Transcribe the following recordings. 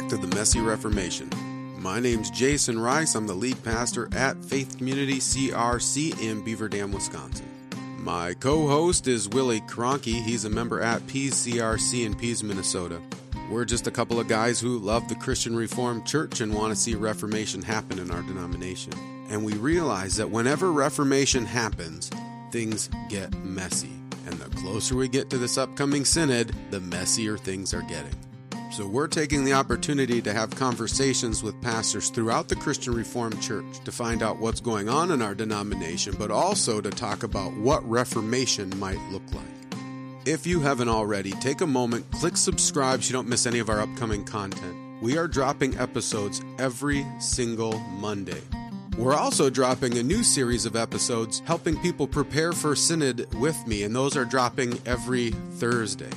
back to the Messy Reformation. My name's Jason Ruis. I'm the lead pastor at Faith Community CRC in Beaver Dam, Wisconsin. My co host is Willie Cronky. He's a member at Pease CRC in Pease, Minnesota. We're just a couple of guys who love the Christian Reformed Church and want to see Reformation happen in our denomination. And we realize that whenever Reformation happens, things get messy. And the closer we get to this upcoming synod, the messier things are getting. So we're taking the opportunity to have conversations with pastors throughout the Christian Reformed Church to find out what's going on in our denomination, but also to talk about what Reformation might look like. If you haven't already, take a moment, click subscribe so you don't miss any of our upcoming content. We are dropping episodes every single Monday. We're also dropping a new series of episodes helping people prepare for Synod with me, and those are dropping every Thursday.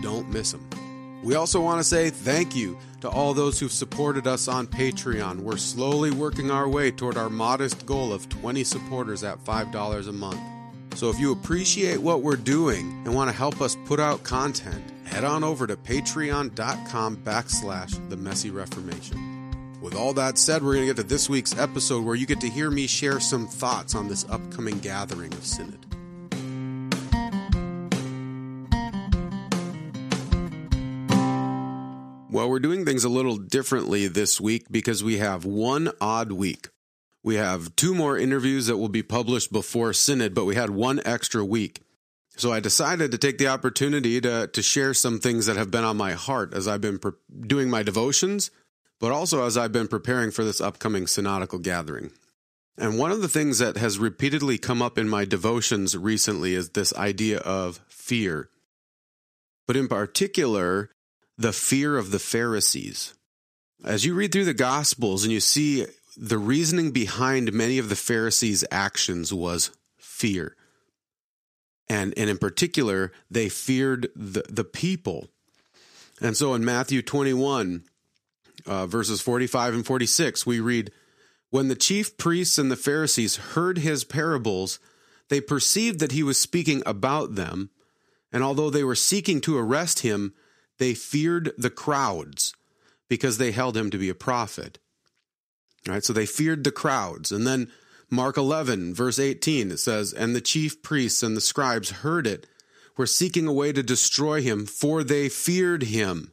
Don't miss them. We also want to say thank you to all those who've supported us on Patreon. We're slowly working our way toward our modest goal of 20 supporters at $5 a month. So if you appreciate what we're doing and want to help us put out content, head on over to patreon.com backslash the messy reformation. With all that said, we're going to get to this week's episode where you get to hear me share some thoughts on this upcoming gathering of Synod. Well, we're doing things a little differently this week because we have one odd week. We have two more interviews that will be published before Synod, but we had one extra week. So I decided to take the opportunity to, to share some things that have been on my heart as I've been pre- doing my devotions, but also as I've been preparing for this upcoming synodical gathering. And one of the things that has repeatedly come up in my devotions recently is this idea of fear. But in particular, the fear of the Pharisees. As you read through the Gospels and you see the reasoning behind many of the Pharisees' actions was fear. And, and in particular, they feared the, the people. And so in Matthew 21, uh, verses 45 and 46, we read, When the chief priests and the Pharisees heard his parables, they perceived that he was speaking about them. And although they were seeking to arrest him, they feared the crowds because they held him to be a prophet. All right, so they feared the crowds. And then Mark 11, verse 18, it says, And the chief priests and the scribes heard it, were seeking a way to destroy him, for they feared him,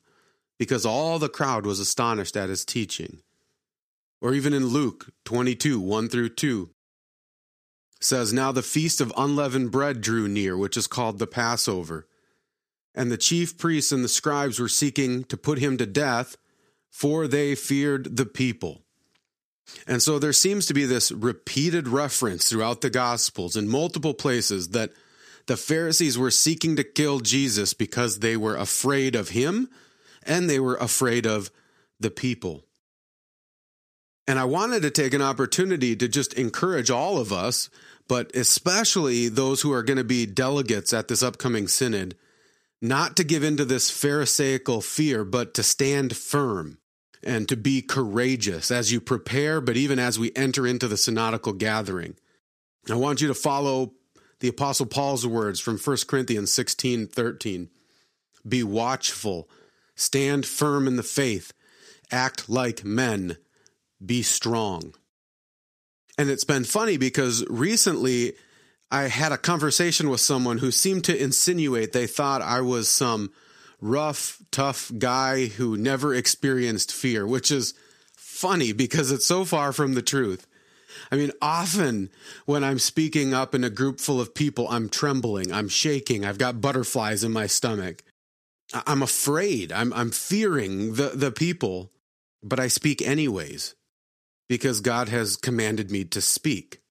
because all the crowd was astonished at his teaching. Or even in Luke 22, 1 through 2, says, Now the feast of unleavened bread drew near, which is called the Passover. And the chief priests and the scribes were seeking to put him to death, for they feared the people. And so there seems to be this repeated reference throughout the Gospels in multiple places that the Pharisees were seeking to kill Jesus because they were afraid of him and they were afraid of the people. And I wanted to take an opportunity to just encourage all of us, but especially those who are going to be delegates at this upcoming synod, not to give into this Pharisaical fear, but to stand firm and to be courageous as you prepare, but even as we enter into the synodical gathering. I want you to follow the Apostle Paul's words from 1 Corinthians 16 13. Be watchful, stand firm in the faith, act like men, be strong. And it's been funny because recently I had a conversation with someone who seemed to insinuate they thought I was some rough, tough guy who never experienced fear, which is funny because it's so far from the truth. I mean, often when I'm speaking up in a group full of people, I'm trembling, I'm shaking, I've got butterflies in my stomach. I'm afraid, I'm, I'm fearing the, the people, but I speak anyways because God has commanded me to speak.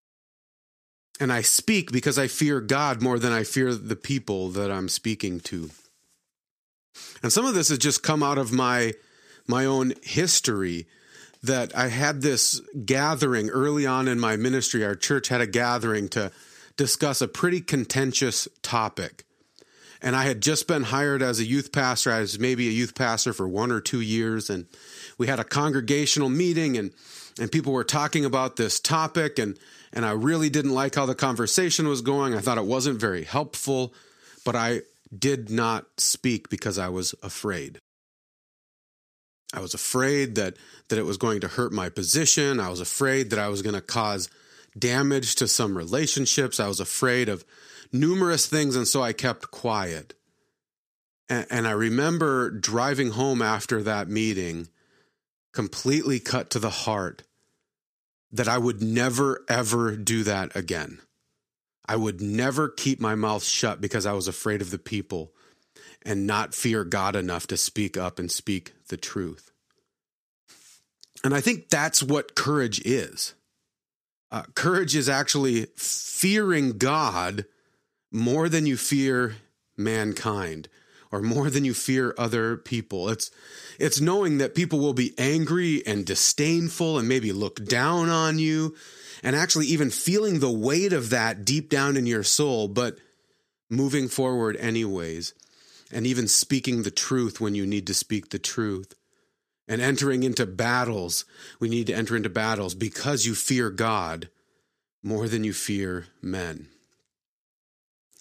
And I speak because I fear God more than I fear the people that I'm speaking to. And some of this has just come out of my my own history that I had this gathering early on in my ministry. Our church had a gathering to discuss a pretty contentious topic. And I had just been hired as a youth pastor. I was maybe a youth pastor for one or two years. And we had a congregational meeting and, and people were talking about this topic. And, and I really didn't like how the conversation was going. I thought it wasn't very helpful, but I did not speak because I was afraid. I was afraid that that it was going to hurt my position. I was afraid that I was going to cause damage to some relationships. I was afraid of numerous things, and so I kept quiet. And, and I remember driving home after that meeting, completely cut to the heart, that I would never, ever do that again. I would never keep my mouth shut because I was afraid of the people and not fear God enough to speak up and speak the truth. And I think that's what courage is. Uh, courage is actually fearing God more than you fear mankind or more than you fear other people. It's it's knowing that people will be angry and disdainful and maybe look down on you and actually even feeling the weight of that deep down in your soul, but moving forward anyways and even speaking the truth when you need to speak the truth and entering into battles. We need to enter into battles because you fear God more than you fear men.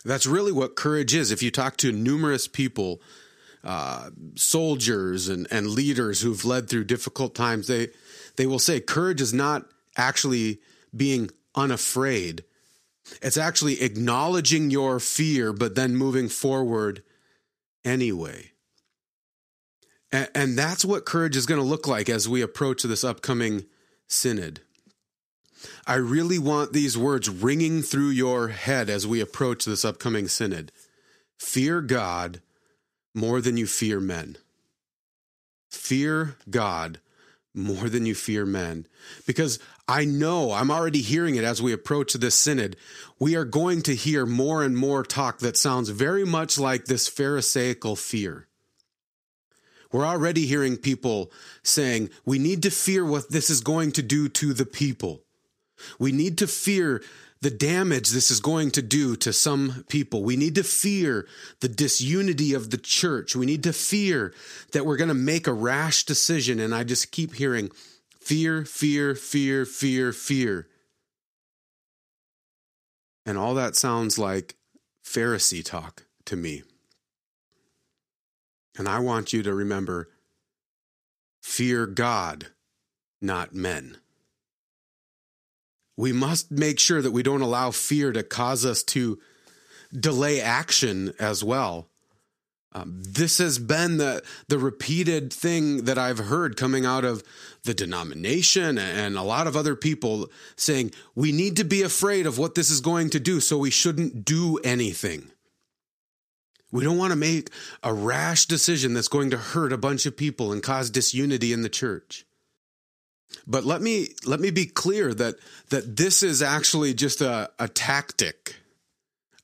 That's really what courage is. If you talk to numerous people, uh, soldiers and, and leaders who've led through difficult times, they, they will say courage is not actually being unafraid. It's actually acknowledging your fear, but then moving forward anyway. And, and that's what courage is going to look like as we approach this upcoming synod. I really want these words ringing through your head as we approach this upcoming synod. Fear God more than you fear men. Fear God more than you fear men. Because I know, I'm already hearing it as we approach this synod. We are going to hear more and more talk that sounds very much like this Pharisaical fear. We're already hearing people saying, we need to fear what this is going to do to the people. We need to fear the damage this is going to do to some people. We need to fear the disunity of the church. We need to fear that we're going to make a rash decision. And I just keep hearing fear, fear, fear, fear, fear. And all that sounds like Pharisee talk to me. And I want you to remember fear God, not men we must make sure that we don't allow fear to cause us to delay action as well. Um, this has been the the repeated thing that I've heard coming out of the denomination and a lot of other people saying we need to be afraid of what this is going to do, so we shouldn't do anything. We don't want to make a rash decision that's going to hurt a bunch of people and cause disunity in the church. But let me let me be clear that that this is actually just a, a tactic,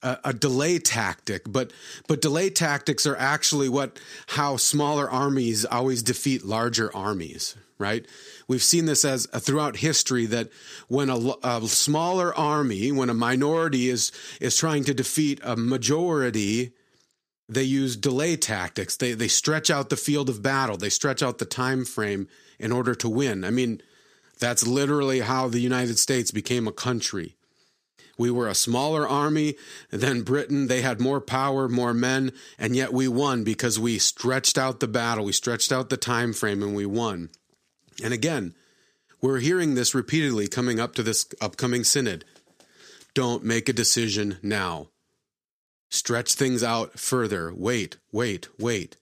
a, a delay tactic. But but delay tactics are actually what how smaller armies always defeat larger armies. Right? We've seen this as uh, throughout history that when a, a smaller army, when a minority is is trying to defeat a majority, they use delay tactics. They they stretch out the field of battle. They stretch out the time frame in order to win. I mean, that's literally how the United States became a country. We were a smaller army than Britain. They had more power, more men, and yet we won because we stretched out the battle, we stretched out the time frame and we won. And again, we're hearing this repeatedly coming up to this upcoming synod. Don't make a decision now. Stretch things out further. Wait, wait, wait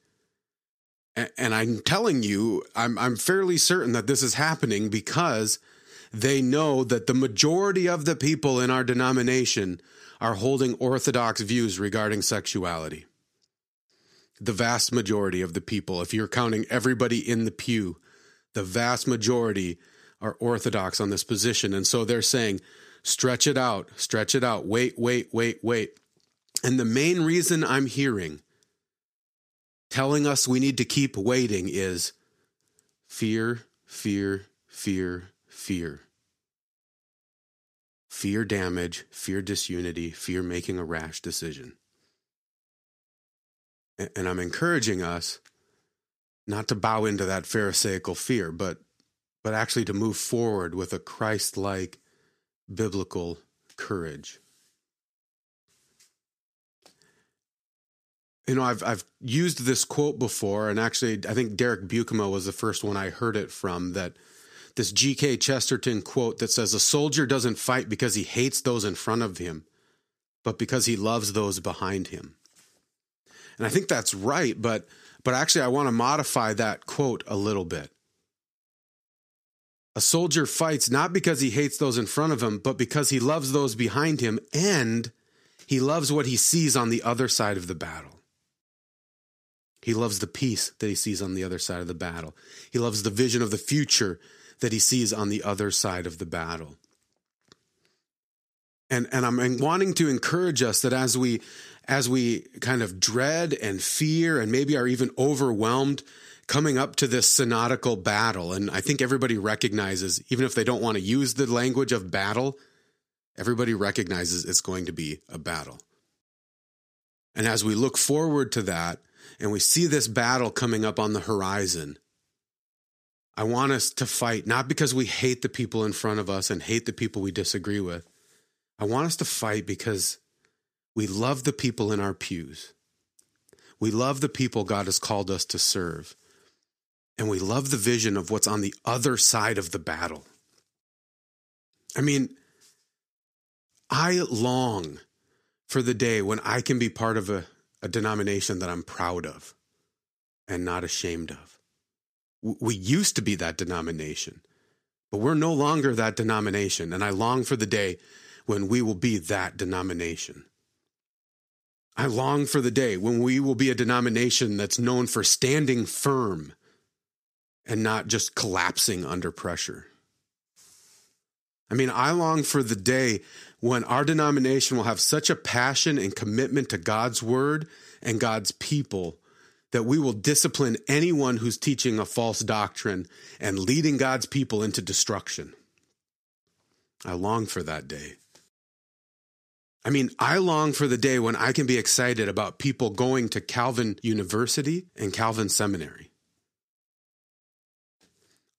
and I'm telling you, I'm I'm fairly certain that this is happening because they know that the majority of the people in our denomination are holding orthodox views regarding sexuality. The vast majority of the people, if you're counting everybody in the pew, the vast majority are orthodox on this position. And so they're saying, stretch it out, stretch it out, wait, wait, wait, wait. And the main reason I'm hearing telling us we need to keep waiting is fear, fear, fear, fear. Fear damage, fear disunity, fear making a rash decision. And I'm encouraging us not to bow into that Pharisaical fear, but but actually to move forward with a Christ-like biblical courage. You know, I've I've used this quote before, and actually, I think Derek Buikema was the first one I heard it from. That this G.K. Chesterton quote that says, "A soldier doesn't fight because he hates those in front of him, but because he loves those behind him." And I think that's right, but but actually, I want to modify that quote a little bit. A soldier fights not because he hates those in front of him, but because he loves those behind him, and he loves what he sees on the other side of the battle. He loves the peace that he sees on the other side of the battle. He loves the vision of the future that he sees on the other side of the battle. And, and I'm wanting to encourage us that as we as we kind of dread and fear and maybe are even overwhelmed coming up to this synodical battle, and I think everybody recognizes, even if they don't want to use the language of battle, everybody recognizes it's going to be a battle. And as we look forward to that, and we see this battle coming up on the horizon, I want us to fight not because we hate the people in front of us and hate the people we disagree with. I want us to fight because we love the people in our pews. We love the people God has called us to serve. And we love the vision of what's on the other side of the battle. I mean, I long for the day when I can be part of a a denomination that I'm proud of and not ashamed of. We used to be that denomination, but we're no longer that denomination. And I long for the day when we will be that denomination. I long for the day when we will be a denomination that's known for standing firm and not just collapsing under pressure. I mean, I long for the day when our denomination will have such a passion and commitment to God's word and God's people that we will discipline anyone who's teaching a false doctrine and leading God's people into destruction. I long for that day. I mean, I long for the day when I can be excited about people going to Calvin University and Calvin Seminary.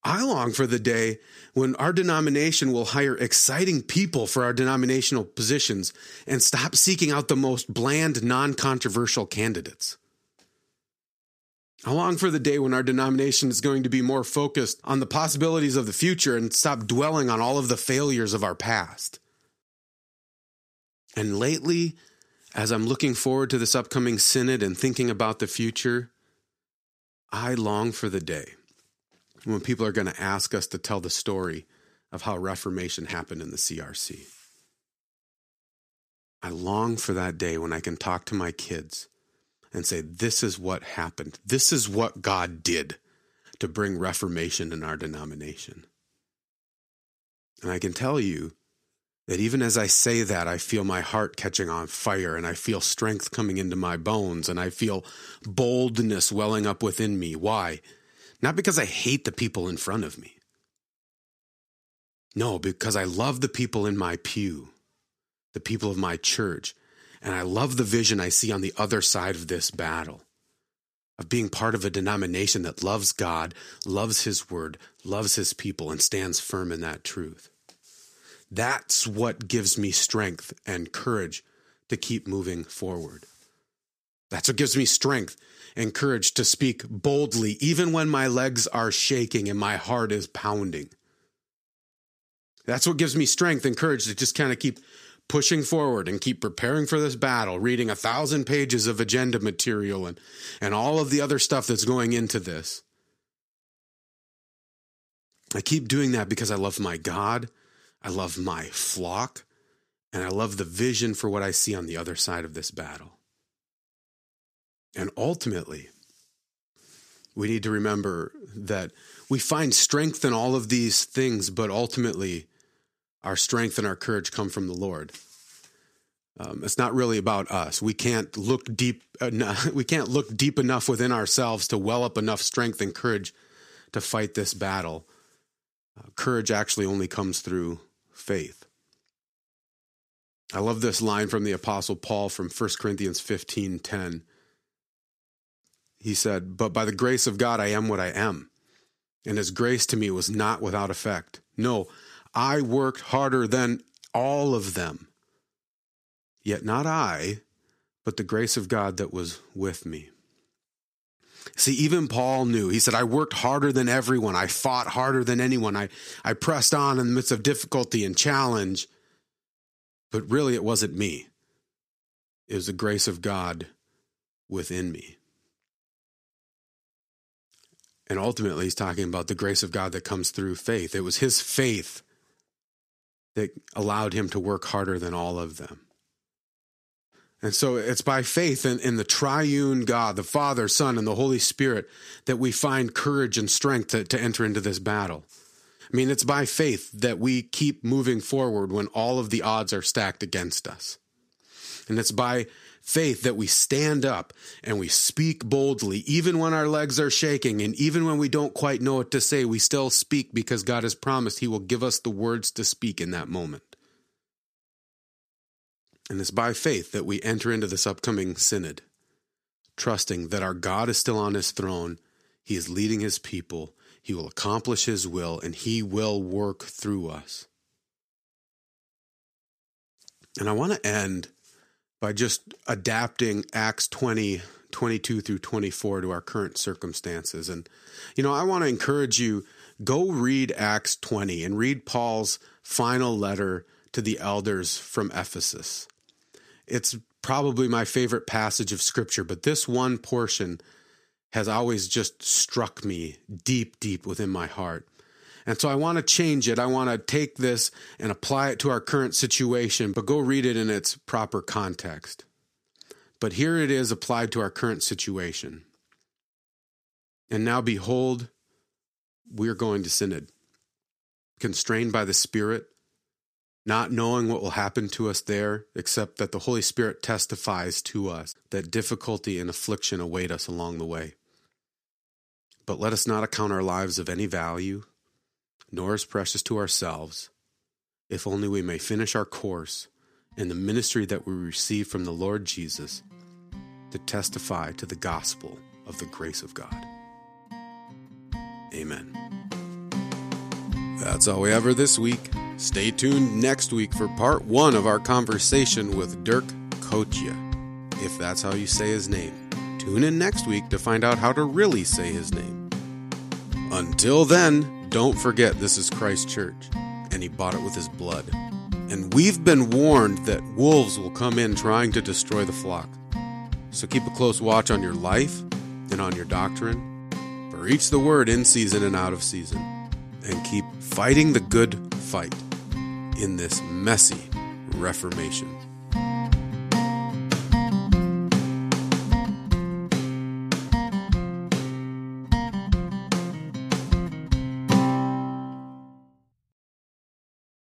I long for the day when our denomination will hire exciting people for our denominational positions and stop seeking out the most bland, non controversial candidates. I long for the day when our denomination is going to be more focused on the possibilities of the future and stop dwelling on all of the failures of our past. And lately, as I'm looking forward to this upcoming synod and thinking about the future, I long for the day when people are going to ask us to tell the story of how Reformation happened in the CRC. I long for that day when I can talk to my kids and say, This is what happened. This is what God did to bring Reformation in our denomination. And I can tell you that even as I say that, I feel my heart catching on fire and I feel strength coming into my bones and I feel boldness welling up within me. Why? Not because I hate the people in front of me. No, because I love the people in my pew, the people of my church, and I love the vision I see on the other side of this battle of being part of a denomination that loves God, loves His word, loves His people, and stands firm in that truth. That's what gives me strength and courage to keep moving forward. That's what gives me strength and courage to speak boldly, even when my legs are shaking and my heart is pounding. That's what gives me strength and courage to just kind of keep pushing forward and keep preparing for this battle, reading a thousand pages of agenda material and, and all of the other stuff that's going into this. I keep doing that because I love my God, I love my flock, and I love the vision for what I see on the other side of this battle. And ultimately, we need to remember that we find strength in all of these things, but ultimately, our strength and our courage come from the Lord. Um, it's not really about us. We can't look deep. Uh, we can't look deep enough within ourselves to well up enough strength and courage to fight this battle. Uh, courage actually only comes through faith. I love this line from the Apostle Paul from 1 Corinthians fifteen ten. He said, But by the grace of God, I am what I am. And his grace to me was not without effect. No, I worked harder than all of them. Yet not I, but the grace of God that was with me. See, even Paul knew. He said, I worked harder than everyone. I fought harder than anyone. I, I pressed on in the midst of difficulty and challenge. But really, it wasn't me. It was the grace of God within me. And ultimately, he's talking about the grace of God that comes through faith. It was his faith that allowed him to work harder than all of them. And so it's by faith in, in, the triune God, the Father, Son, and the Holy Spirit, that we find courage and strength to, to enter into this battle. I mean, it's by faith that we keep moving forward when all of the odds are stacked against us. And it's by faith that we stand up and we speak boldly, even when our legs are shaking and even when we don't quite know what to say, we still speak because God has promised He will give us the words to speak in that moment. And it's by faith that we enter into this upcoming synod, trusting that our God is still on His throne, He is leading His people, He will accomplish His will, and He will work through us. And I want to end by just adapting Acts 20, 22 through 24 to our current circumstances. And, you know, I want to encourage you go read Acts 20 and read Paul's final letter to the elders from Ephesus. It's probably my favorite passage of scripture, but this one portion has always just struck me deep, deep within my heart. And so I want to change it. I want to take this and apply it to our current situation, but go read it in its proper context. But here it is applied to our current situation. And now behold, we are going to synod, constrained by the Spirit, not knowing what will happen to us there, except that the Holy Spirit testifies to us that difficulty and affliction await us along the way. But let us not account our lives of any value nor as precious to ourselves, if only we may finish our course in the ministry that we receive from the Lord Jesus to testify to the gospel of the grace of God. Amen. That's all we have for this week. Stay tuned next week for part one of our conversation with Dirk Kochia, if that's how you say his name. Tune in next week to find out how to really say his name. Until then, don't forget, this is Christ Church, and He bought it with His blood. And we've been warned that wolves will come in trying to destroy the flock. So keep a close watch on your life and on your doctrine. For each the word in season and out of season. And keep fighting the good fight in this messy Reformation.